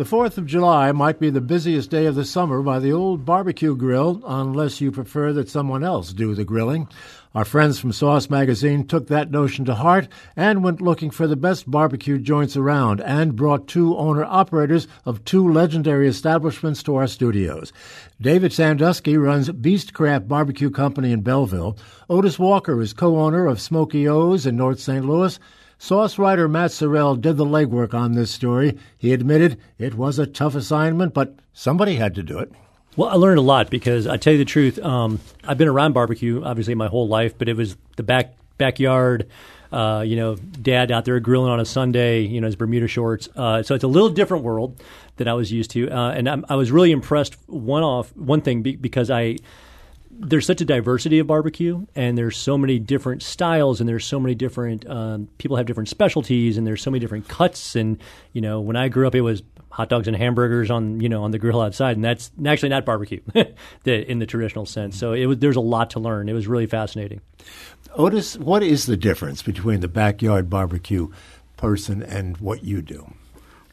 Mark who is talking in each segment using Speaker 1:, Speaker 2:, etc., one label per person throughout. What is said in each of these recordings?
Speaker 1: The 4th of July might be the busiest day of the summer by the old barbecue grill, unless you prefer that someone else do the grilling. Our friends from Sauce Magazine took that notion to heart and went looking for the best barbecue joints around and brought two owner operators of two legendary establishments to our studios. David Sandusky runs Beastcraft Barbecue Company in Belleville. Otis Walker is co owner of Smoki O's in North St. Louis. Sauce writer Matt Sorrell did the legwork on this story. He admitted it was a tough assignment, but somebody had to do it.
Speaker 2: Well, I learned a lot because I tell you the truth, um, I've been around barbecue obviously my whole life, but it was the back backyard. Uh, you know, dad out there grilling on a Sunday, you know, his Bermuda shorts. Uh, so it's a little different world that I was used to, uh, and I'm, i was really impressed. One off, one thing be, because I there's such a diversity of barbecue, and there's so many different styles, and there's so many different um, people have different specialties, and there's so many different cuts. And you know, when I grew up, it was hot dogs and hamburgers on you know on the grill outside, and that's actually not barbecue in the traditional sense. So it was there's a lot to learn. It was really fascinating.
Speaker 1: Otis, what is the difference between the backyard barbecue person and what you do?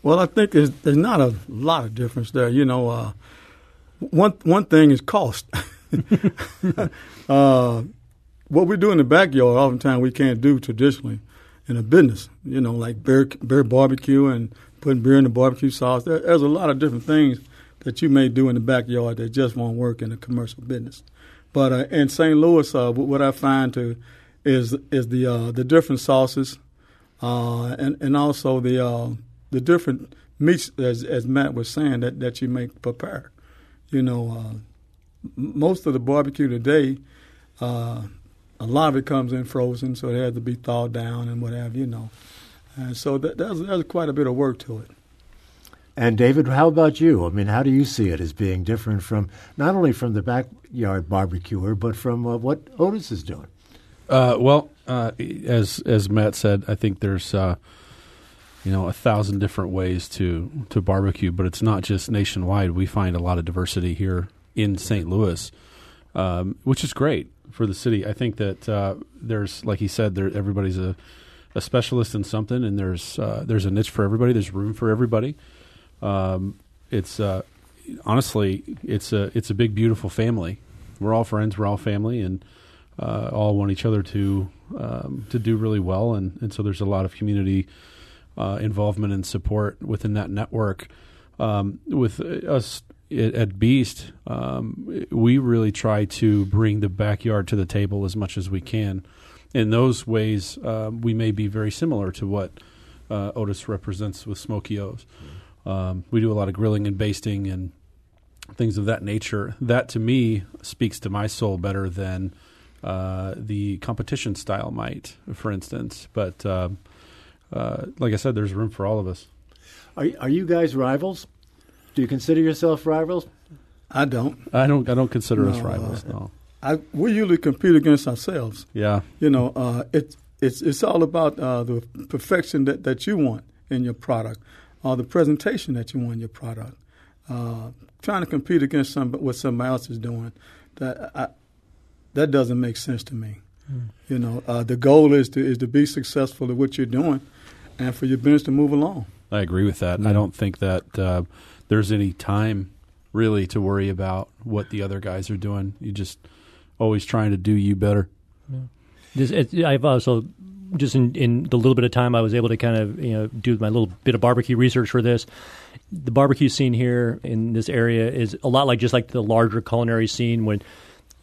Speaker 3: Well, I think there's, there's not a lot of difference there. You know, uh, one one thing is cost. uh, what we do in the backyard, oftentimes we can't do traditionally in a business. You know, like beer, beer barbecue and putting beer in the barbecue sauce. There, there's a lot of different things that you may do in the backyard that just won't work in a commercial business. But uh, in St. Louis, uh, what I find to is is the uh, the different sauces, uh, and and also the uh, the different meats, as as Matt was saying, that, that you may prepare. You know, uh, most of the barbecue today, uh, a lot of it comes in frozen, so it has to be thawed down and whatever, you know. And so that, there's, there's quite a bit of work to it.
Speaker 1: And David, how about you? I mean, how do you see it as being different from not only from the backyard barbecuer, but from uh, what Otis is doing?
Speaker 4: Uh, well, uh, as as Matt said, I think there's uh, you know a thousand different ways to to barbecue, but it's not just nationwide. We find a lot of diversity here in St. Louis, um, which is great for the city. I think that uh, there's, like he said, there everybody's a, a specialist in something, and there's uh, there's a niche for everybody. There's room for everybody. Um, it's uh, honestly, it's a it's a big, beautiful family. We're all friends. We're all family, and uh, all want each other to um, to do really well. And, and so there's a lot of community uh, involvement and support within that network. Um, with us at Beast, um, we really try to bring the backyard to the table as much as we can. In those ways, uh, we may be very similar to what uh, Otis represents with Smoki O's. Um, we do a lot of grilling and basting and things of that nature. That to me speaks to my soul better than uh, the competition style might, for instance. But um, uh, like I said, there's room for all of us.
Speaker 1: Are, are you guys rivals? Do you consider yourself rivals?
Speaker 3: I don't.
Speaker 4: I don't. I don't consider no, us rivals. Uh, no.
Speaker 3: I, we usually compete against ourselves.
Speaker 4: Yeah.
Speaker 3: You know, uh, it's it's it's all about uh, the perfection that, that you want in your product, or the presentation that you want in your product. Uh, trying to compete against some what somebody else is doing, that I, that doesn't make sense to me. Mm. You know, uh, the goal is to is to be successful at what you're doing, and for your business to move along.
Speaker 4: I agree with that. I don't think that uh, there's any time really to worry about what the other guys are doing. You just always trying to do you better.
Speaker 2: Yeah. This, it, I've also just in, in the little bit of time I was able to kind of you know do my little bit of barbecue research for this. The barbecue scene here in this area is a lot like just like the larger culinary scene when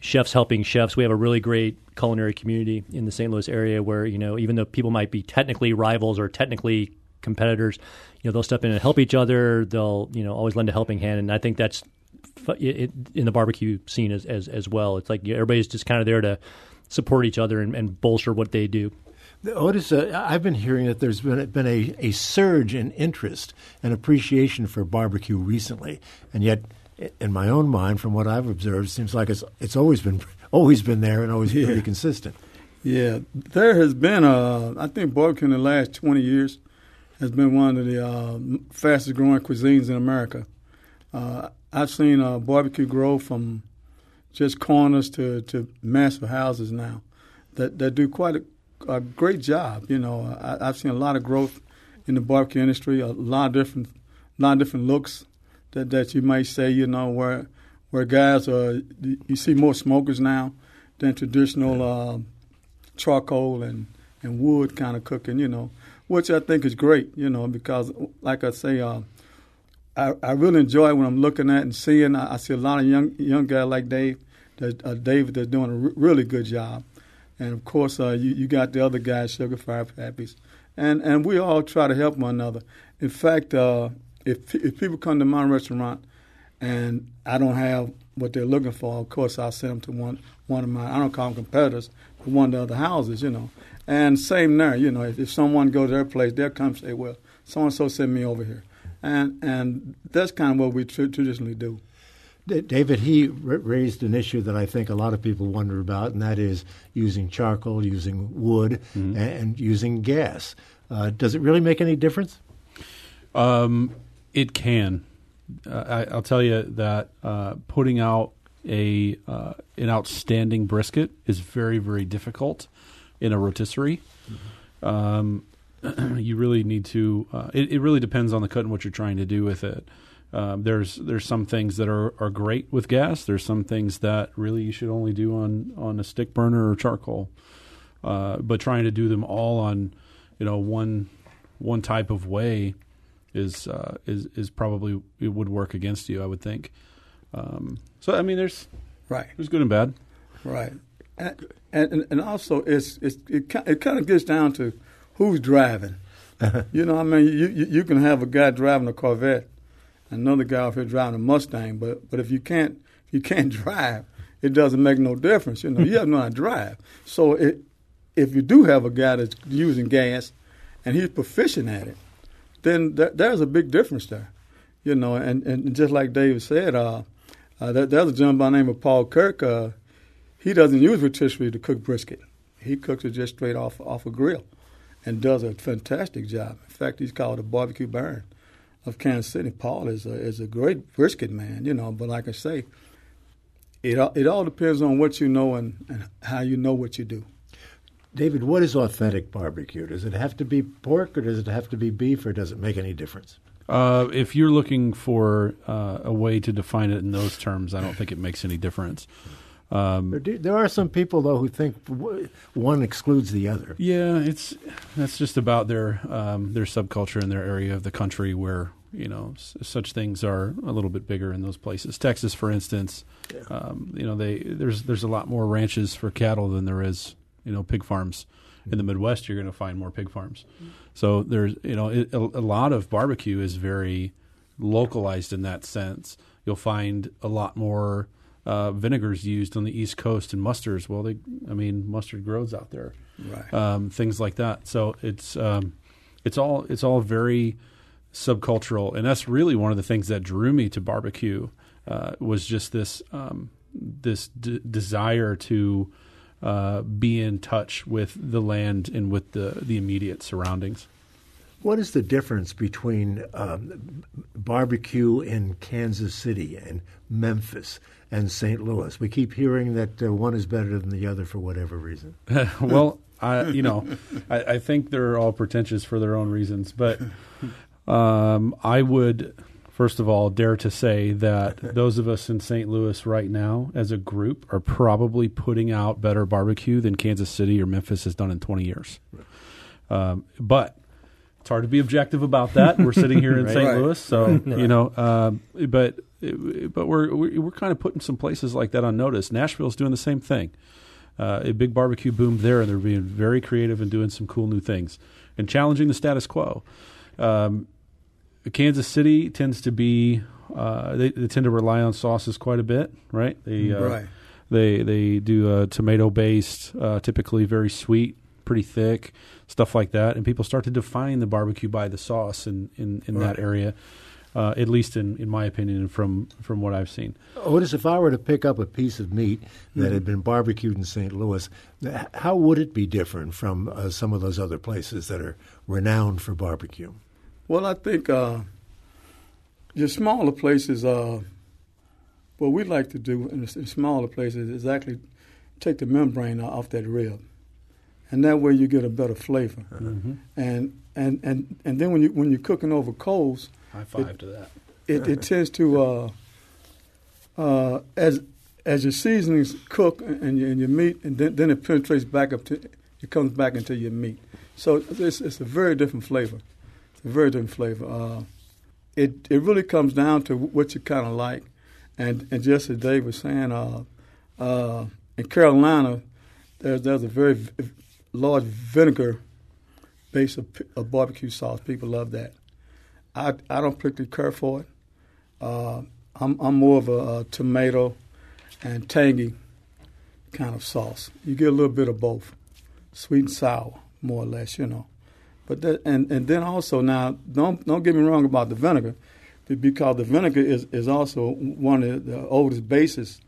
Speaker 2: chefs helping chefs. We have a really great culinary community in the St. Louis area where you know even though people might be technically rivals or technically competitors, you know, they'll step in and help each other. They'll, you know, always lend a helping hand, and I think that's in the barbecue scene as as, as well. It's like everybody's just kind of there to support each other and, and bolster what they do.
Speaker 1: Otis, uh, I've been hearing that there's been, been a, a surge in interest and appreciation for barbecue recently, and yet, in my own mind, from what I've observed, it seems like it's it's always been always been there and always
Speaker 3: Yeah.
Speaker 1: pretty consistent.
Speaker 3: Yeah, there has been a. I think barbecue in the last twenty years has been one of the uh, fastest growing cuisines in America. Uh, I've seen uh, barbecue grow from just corners to, to massive houses now that, that do quite a, a great job. You know, I, I've seen a lot of growth in the barbecue industry, a lot of different, lot of different looks that, that you might say. You know, where where guys are, you see more smokers now than traditional. Uh, charcoal and, and wood kind of cooking, you know, which I think is great, you know, because like I say, uh, I, I really enjoy when I'm looking at and seeing. I, I see a lot of young young guys like Dave, that, uh, David, that's doing a re- really good job, and of course uh, you you got the other guys, Sugar Fire Pappy's, and and we all try to help one another. In fact, uh, if if people come to my restaurant and I don't have what they're looking for, of course I'll send them to one one of my I don't call them competitors, but one of the other houses, you know. And same there, you know, if, if someone goes to their place, they'll come and say, "Well, so and so sent me over here," and and that's kind of what we tr- traditionally do.
Speaker 1: David, he r- raised an issue that I think a lot of people wonder about, and that is using charcoal, using wood,
Speaker 4: Mm-hmm.
Speaker 1: and, and using gas. Uh, does it really make any difference?
Speaker 4: Um, it can. Uh, I, I'll tell you that uh, putting out a uh, an outstanding brisket is very very difficult in a rotisserie. Um, you really need to. Uh, it, it really depends on the cut and what you're trying to do with it. Um, there's there's some things that are, are great with gas. There's some things that really you should only do on, on a stick burner or charcoal. Uh, but trying to do them all on, you know, one one type of way is uh, is is probably it would work against you. I would think. Um, so I mean, there's
Speaker 3: Right.
Speaker 4: there's good and bad.
Speaker 3: Right, and and, and also it's, it's it it kind of gets down to who's driving. you know, I mean, you, you you can have a guy driving a Corvette, another guy out here driving a Mustang, but but if you can't if you can't drive, it doesn't make no difference. You know, you have no how to drive. So it, if you do have a guy that's using gas, and he's proficient at it, then th- there's a big difference there. You know, and, and just like David said, uh, uh, there, there's a gentleman by the name of Paul Kirk. Uh, he doesn't use rotisserie to cook brisket. He cooks it just straight off off a grill, and does a fantastic job. In fact, he's called the barbecue baron of Kansas City. Paul is a is a great brisket man, you know. But like I say, it all, it all depends on what you know and, and how you know what you do.
Speaker 1: David, what is authentic barbecue? Does it have to be pork, or does it have to be beef, or does it make any difference?
Speaker 4: Uh, if you're looking for uh, a way to define it in those terms, I don't think it makes any difference. Um,
Speaker 1: There, do, there are some people, though, who think w- one excludes the other.
Speaker 4: Yeah, it's that's just about their um, their subculture in their area of the country where you know s- such things are a little bit bigger in those places. Texas, for instance, um, you know they there's there's a lot more ranches for cattle than there is you know pig farms. In the Midwest, you're going to find more pig farms. So there's you know it, a, a lot of barbecue is very localized in that sense. You'll find a lot more uh, vinegars used on the East Coast and mustards. Well, they I mean mustard grows out there
Speaker 3: Right.
Speaker 4: um, things like that. So it's um, it's all it's all very subcultural, and that's really one of the things that drew me to barbecue uh, was just this um, this d- desire to uh, be in touch with the land and with the the immediate surroundings.
Speaker 1: What is the difference between um, barbecue in Kansas City and Memphis and St. Louis? We keep hearing that uh, one is better than the other for whatever reason.
Speaker 4: well, I you know, I, I think they're all pretentious for their own reasons, but um, I would first of all dare to say that those of us in St. Louis right now, as a group, are probably putting out better barbecue than Kansas City or Memphis has done in 20 years. Um, but it's hard to be objective about that. We're sitting here in
Speaker 1: Right.
Speaker 4: St.
Speaker 3: Right.
Speaker 4: Louis, so you know. Um, but but we're we're we're kind of putting some places like that on notice. Nashville's doing the same thing. Uh, a big barbecue boom there, and they're being very creative and doing some cool new things and challenging the status quo. Um, Kansas City tends to be uh, they, they tend to rely on sauces quite a bit, right? They uh,
Speaker 3: Right.
Speaker 4: they they do uh, tomato based, uh, typically very sweet, pretty thick, stuff like that. And people start to define the barbecue by the sauce in in, in that area. uh, at least in, in my opinion and from from what I've seen.
Speaker 1: Otis, if I were to pick up a piece of meat that had been barbecued in St. Louis, how would it be different from uh, some of those other places that are renowned for barbecue?
Speaker 3: Well, I think uh, your smaller places, uh, what we like to do in the in smaller places is actually take the membrane off that rib, and that way you get a better flavor.
Speaker 4: Mm-hmm.
Speaker 3: And and and and then when you when you're cooking over coals,
Speaker 4: High five to that.
Speaker 3: it, it tends to uh, uh, as as your seasonings cook and your, and your meat, and then, then it penetrates back up to it comes back into your meat. So it's, it's a very different flavor. It's a very different flavor. Uh, it it really comes down to what you kind of like, and and just as Dave was saying, uh, uh, in Carolina, there's there's a very large vinegar base of, of barbecue sauce. People love that. I I don't particularly care for it. Uh, I'm I'm more of a, uh tomato and tangy kind of sauce. You get a little bit of both, sweet and sour, more or less, you know. But that, and and then also now don't don't get me wrong about the vinegar, because the vinegar is is also one of the oldest bases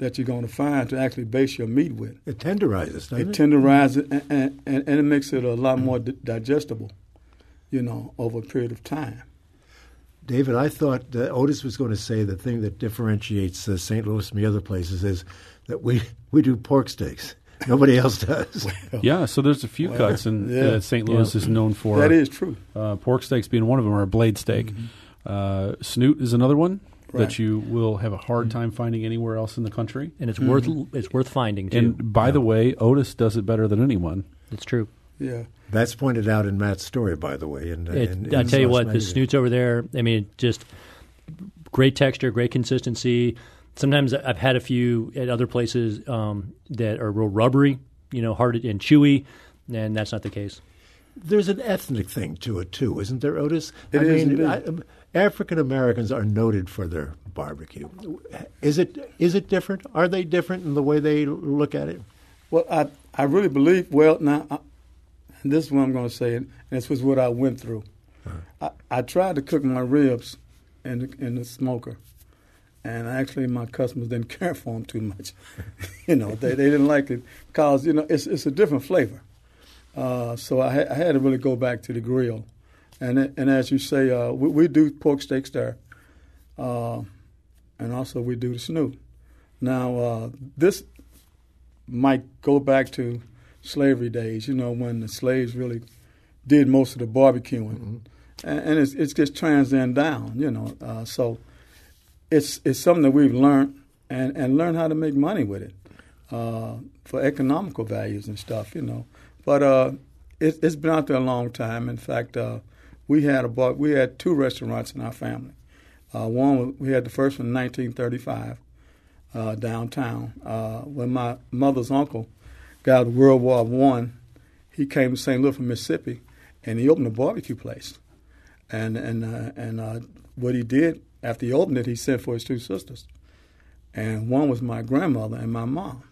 Speaker 3: that you're going to find to actually base your meat with.
Speaker 1: It tenderizes, doesn't
Speaker 3: It
Speaker 1: it?
Speaker 3: tenderizes it and, and, and, and it makes it a lot more di- digestible, you know, over a period of time.
Speaker 1: David, I thought that Otis was going to say the thing that differentiates uh, St. Louis from the other places is that we, we do pork steaks. Nobody else does.
Speaker 4: Yeah, so there's a few cuts, and
Speaker 3: yeah.
Speaker 4: uh, St. Louis is known for
Speaker 3: That is true.
Speaker 4: uh, pork steaks being one of them, or a blade steak. Uh, snoot is another one
Speaker 3: Right.
Speaker 4: that you will have a hard mm-hmm. time finding anywhere else in the country.
Speaker 2: and it's worth mm-hmm. it's worth finding too.
Speaker 4: And by the way, Otis does it better than anyone.
Speaker 2: it's true.
Speaker 3: Yeah.
Speaker 1: That's pointed out in Matt's story, by the way.
Speaker 2: And,
Speaker 1: uh,
Speaker 2: I
Speaker 1: in
Speaker 2: tell you
Speaker 1: Sauce
Speaker 2: what, the snoots over there. I mean, just great texture, great consistency. Sometimes I've had a few at other places um, that are real rubbery, you know, hard and chewy, and that's not the case.
Speaker 1: There's an ethnic thing to it too, isn't there, Otis?
Speaker 3: It
Speaker 1: I
Speaker 3: is
Speaker 1: mean,
Speaker 3: indeed.
Speaker 1: African Americans are noted for their barbecue. Is it is it different? Are they different in the way they look at it?
Speaker 3: Well, I I really believe. Well, now, I, this is what I'm going to say, and this was what I went through. I, I tried to cook my ribs in the, in the smoker, and actually my customers didn't care for them too much. you know, they they didn't like it because you know it's it's a different flavor. Uh, so I, ha- I had to really go back to the grill, and and as you say, uh, we, we do pork steaks there, uh, and also we do the snoot. Now uh, this might go back to slavery days, you know, when the slaves really did most of the barbecuing, and, and it's it's just transcend down, you know. Uh, so it's it's something that we've learned and and learned how to make money with it uh, for economical values and stuff, you know. But uh, it, it's been out there a long time. In fact, uh, we had a bar, we had two restaurants in our family. Uh, one we had the first one in 1935 uh, downtown. Uh, when my mother's uncle got World War One, he came to St. Louis from Mississippi, and he opened a barbecue place. And and uh, and uh, what he did after he opened it, he sent for his two sisters, and one was my grandmother and my mom.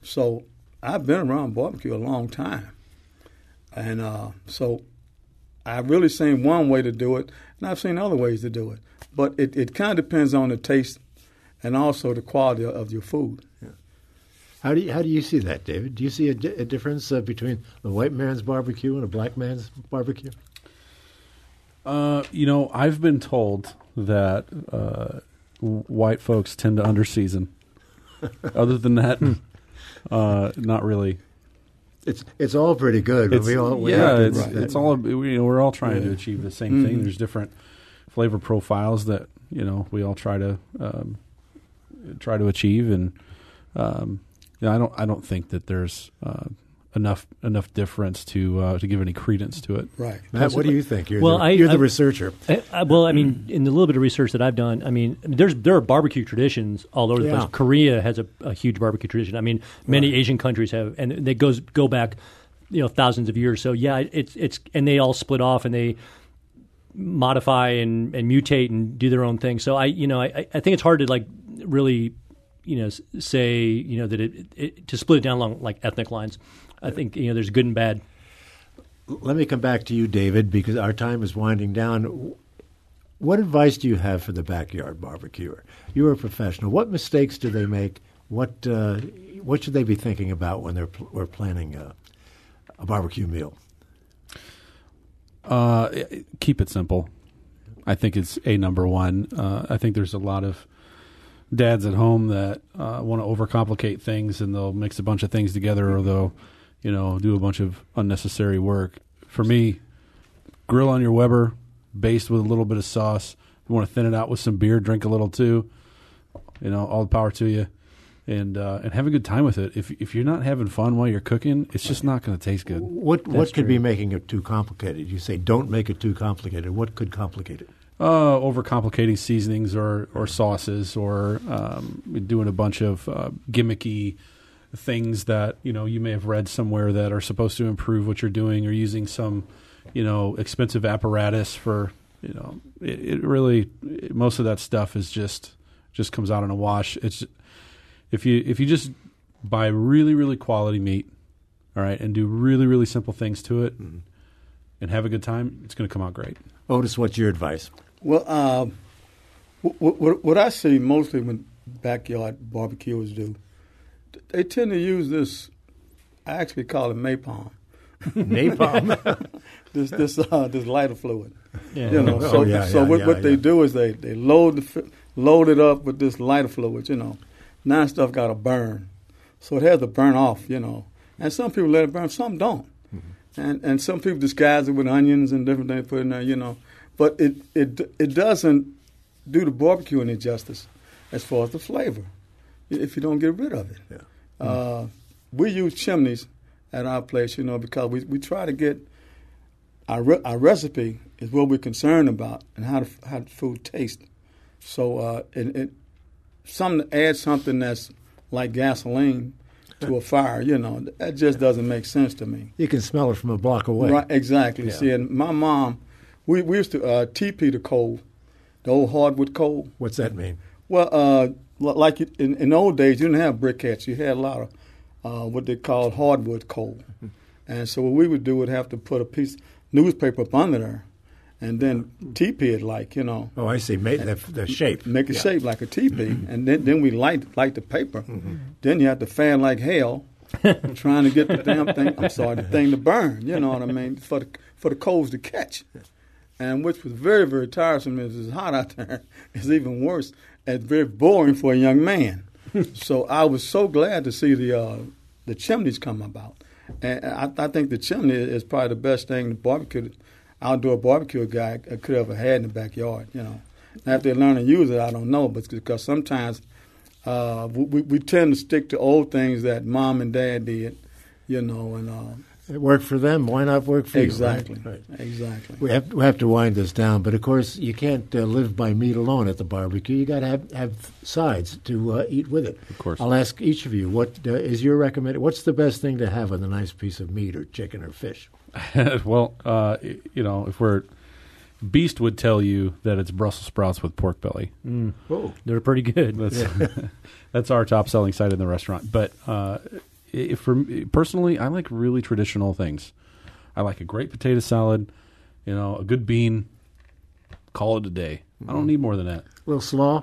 Speaker 3: So I've been around barbecue a long time, and uh, so I've really seen one way to do it, and I've seen other ways to do it. But it, it kind of depends on the taste and also the quality of your food.
Speaker 1: How do you, how do you see that, David? Do you see a, di- a difference uh, between the white man's barbecue and a black man's barbecue?
Speaker 4: Uh, you know, I've been told that uh, white folks tend to underseason. Other than that, uh, not really.
Speaker 1: It's it's all pretty good.
Speaker 4: It's,
Speaker 1: we all we
Speaker 4: yeah,
Speaker 1: have to
Speaker 4: it's,
Speaker 1: admit
Speaker 4: it's
Speaker 1: that.
Speaker 4: all you know. We're all trying to achieve the same thing.
Speaker 3: Mhm.
Speaker 4: There's different flavor profiles that you know we all try to um, try to achieve, and um, you know, I don't I don't think that there's uh, enough enough difference to uh, to give any credence to it.
Speaker 3: Right.
Speaker 1: Matt, what do you think? You're
Speaker 2: Well,
Speaker 1: the,
Speaker 2: I-
Speaker 1: you're the researcher.
Speaker 2: I, I, well, I mean, in the little bit of research that I've done, I mean, there's there are barbecue traditions all over the
Speaker 1: Yeah.
Speaker 2: place. Korea has a, a huge barbecue tradition. I mean, many Asian countries have, and they goes go back, you know, thousands of years. So yeah, it's it's and they all split off and they modify and, and mutate and do their own thing. So I, you know, I, I think it's hard to like really, you know, say you know that it, it to split it down along like ethnic lines. I think you know there's good and bad.
Speaker 1: Let me come back to you, David, because our time is winding down. What advice do you have for the backyard barbecuer? You're a professional. What mistakes do they make? What uh, what should they be thinking about when they're pl- we're planning a, a barbecue meal?
Speaker 4: Uh, keep it simple. I think it's a number one. Uh, I think there's a lot of dads at home that uh, want to overcomplicate things and they'll mix a bunch of things together or they'll, you know, do a bunch of unnecessary work. For me, grill on your Weber, based with a little bit of sauce. You want to thin it out with some beer, drink a little too. You know, all the power to you, and uh, and have a good time with it. If if you're not having fun while you're cooking, it's just not going to taste good.
Speaker 1: What what could be making it too complicated? You say don't make it too complicated. What could complicate it?
Speaker 4: Uh, overcomplicating seasonings or or sauces or um, doing a bunch of uh, gimmicky things that you know you may have read somewhere that are supposed to improve what you're doing or using some you know expensive apparatus for you know it, it really it, most of that stuff is just just comes out in a wash. It's if you if you just buy really really quality meat all right and do really really simple things to it mm-hmm. and have a good time it's going to come out great.
Speaker 1: Otis what's your advice?
Speaker 3: Well uh, what, what, what i see mostly when backyard barbecuers do they tend to use this i actually call it napalm
Speaker 1: napalm.
Speaker 3: this this uh, this lighter fluid.
Speaker 1: Yeah.
Speaker 3: You know, so
Speaker 1: oh, yeah,
Speaker 3: so
Speaker 1: yeah,
Speaker 3: what,
Speaker 1: yeah,
Speaker 3: what they do is they they load the load it up with this lighter fluid. You know, now stuff got to burn, so it has to burn off. You know, and some people let it burn, some don't, mm-hmm. and and some people disguise it with onions and different things put in there. You know, but it it it doesn't do the barbecue any justice as far as the flavor if you don't get rid of it. Yeah. Uh, we use chimneys at our place, you know, because we, we try to get our, re- our recipe is what we're concerned about and how the, how the food tastes. So uh, it, it, some add something that's like gasoline to a fire, you know, that just doesn't make sense to me.
Speaker 1: You can smell it from a block away.
Speaker 3: Right, exactly. Yeah. See, and my mom, we, we used to uh, TP the coal, the old hardwood coal.
Speaker 1: What's that mean?
Speaker 3: Well, uh, like in, in old days, you didn't have briquettes. You had a lot of uh, what they called hardwood coal. And so what we would do would have to put a piece of newspaper up under there, and then teepee it like you know.
Speaker 1: Oh, I see. Make the, the shape.
Speaker 3: Make a yeah. shape like a teepee, mm-hmm. and then then we light light the paper. Mm-hmm. Then you have to fan like hell, trying to get the damn thing. I'm sorry, the thing to burn. You know what I mean? For the for the coals to catch, and which was very very tiresome. It's hot out there. It's even worse. It's very boring for a young man. so I was so glad to see the uh, the chimneys come about, and I, I, think the chimney is probably the best thing the barbecue outdoor barbecue guy could ever had in the backyard. You know, now if they learn to use it, I don't know, but because sometimes uh, we we tend to stick to old things that mom and dad did, you know, and. Uh,
Speaker 1: it worked for them. Why not work for
Speaker 3: exactly.
Speaker 1: you? Exactly.
Speaker 3: Right? Exactly.
Speaker 1: We have we have to wind this down, but of course you can't uh, live by meat alone at the barbecue. You got to have have sides to uh, eat with it.
Speaker 4: Of course.
Speaker 1: I'll ask each of you what uh, is your recommended. What's the best thing to have with a nice piece of meat or chicken or fish?
Speaker 4: well, uh, you know, if we're Beast would tell you that it's Brussels sprouts with pork belly.
Speaker 2: Mm. Oh, they're pretty good.
Speaker 4: That's, yeah. that's our top selling side in the restaurant. But uh, for personally, I like really traditional things. I like a great potato salad, you know, a good bean. Call it a day. Mm-hmm. I don't mm-hmm. need more than that.
Speaker 1: A little slaw,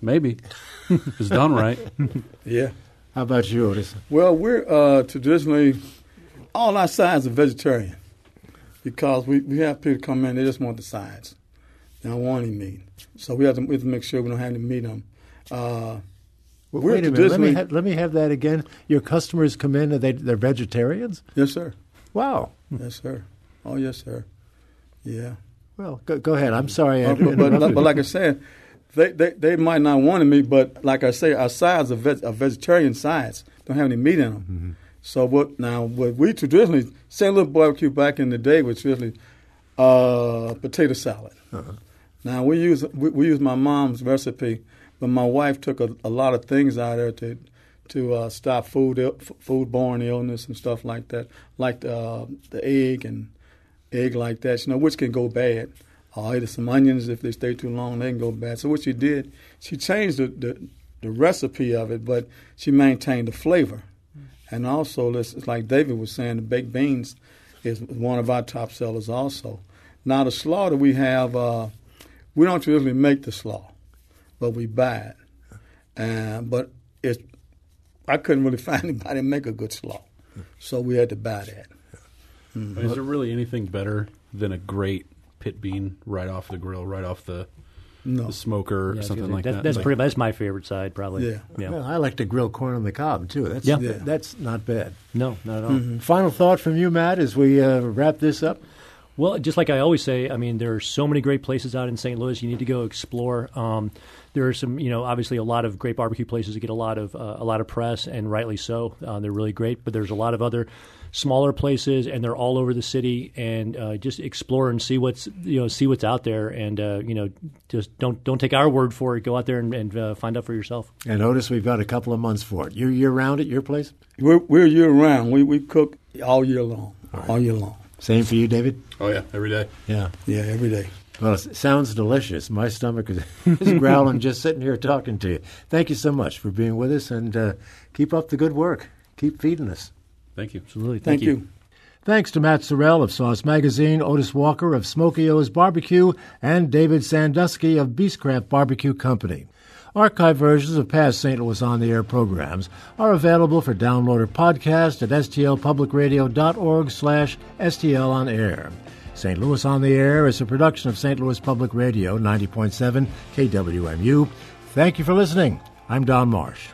Speaker 4: maybe. it's done right.
Speaker 3: yeah.
Speaker 1: How about you, Otis?
Speaker 3: Well, we're uh, traditionally all our sides are vegetarian because we, we have people come in they just want the sides. They don't want any meat, so we have to, we have to make sure we don't have any meat on. Uh,
Speaker 1: well, wait a minute. Let me, ha- let me have that again. Your customers come in and they, they're vegetarians?
Speaker 3: Yes, sir.
Speaker 1: Wow.
Speaker 3: Yes, sir. Oh, yes, sir. Yeah.
Speaker 1: Well, go, go ahead. I'm sorry.
Speaker 3: Uh, but, but, but, like I said, they, they, they might not want me, but like I say, our sides are, veg- are vegetarian sides. Don't have any meat in them. Mm-hmm. So what now? What we traditionally St. Louis barbecue back in the day was really uh, potato salad. Uh-huh. Now we use we, we use my mom's recipe but my wife took a, a lot of things out there to to uh, stop food foodborne illness and stuff like that, like uh, the egg and egg like that, you know, which can go bad. Or either some onions if they stay too long, they can go bad. So what she did, she changed the, the, the recipe of it, but she maintained the flavor. And also, it's like David was saying, the baked beans is one of our top sellers also. Now the slaughter we have, uh, we don't usually make the slaw, but we buy it. Uh, but it's I couldn't really find anybody to make a good slaw, so we had to buy that.
Speaker 4: Mm-hmm. Is there really anything better than a great pit bean right off the grill, right off the,
Speaker 3: no.
Speaker 4: the smoker,
Speaker 2: Yeah,
Speaker 4: or something like
Speaker 2: that's,
Speaker 4: that?
Speaker 2: That's
Speaker 4: Like-
Speaker 2: pretty. That's my favorite side, probably.
Speaker 3: Yeah.
Speaker 2: Yeah.
Speaker 1: Well, I like to grill corn on the cob too. That's
Speaker 2: Yeah.
Speaker 3: Yeah.
Speaker 1: that's not bad.
Speaker 2: No, not at all.
Speaker 3: Mm-hmm.
Speaker 1: Final thought from you, Matt, as we uh, wrap this up.
Speaker 2: Well, just like I always say, I mean, there are so many great places out in St. Louis. You need to go explore. Um, there are some, you know, obviously a lot of great barbecue places that get a lot of uh, a lot of press, and rightly so. Uh, they're really great, but there's a lot of other smaller places, and they're all over the city. And uh, just explore and see what's you know see what's out there, and uh, you know, just don't don't take our word for it. Go out there and, and uh, find out for yourself.
Speaker 1: And Otis, we've got a couple of months for it. You're year round at your place?
Speaker 3: We're, we're year round. We we cook all year long, all year long.
Speaker 1: Same for you, David?
Speaker 4: oh yeah, every day.
Speaker 1: Yeah.
Speaker 3: Yeah, every day.
Speaker 1: Well, it sounds delicious. My stomach is, is growling just sitting here talking to you. Thank you so much for being with us, and uh, keep up the good work. Keep feeding us.
Speaker 4: Thank you.
Speaker 2: Absolutely.
Speaker 3: Thank, you.
Speaker 1: Thanks to Matt Sorrell of Sauce Magazine, Otis Walker of Smoki O's Barbecue, and David Sandusky of Beastcraft Barbecue Company. Archive versions of past St. Louis On the Air programs are available for download or podcast at stlpublicradio.org slash stlonair. St. Louis On the Air is a production of St. Louis Public Radio 90.7 KWMU. Thank you for listening. I'm Don Marsh.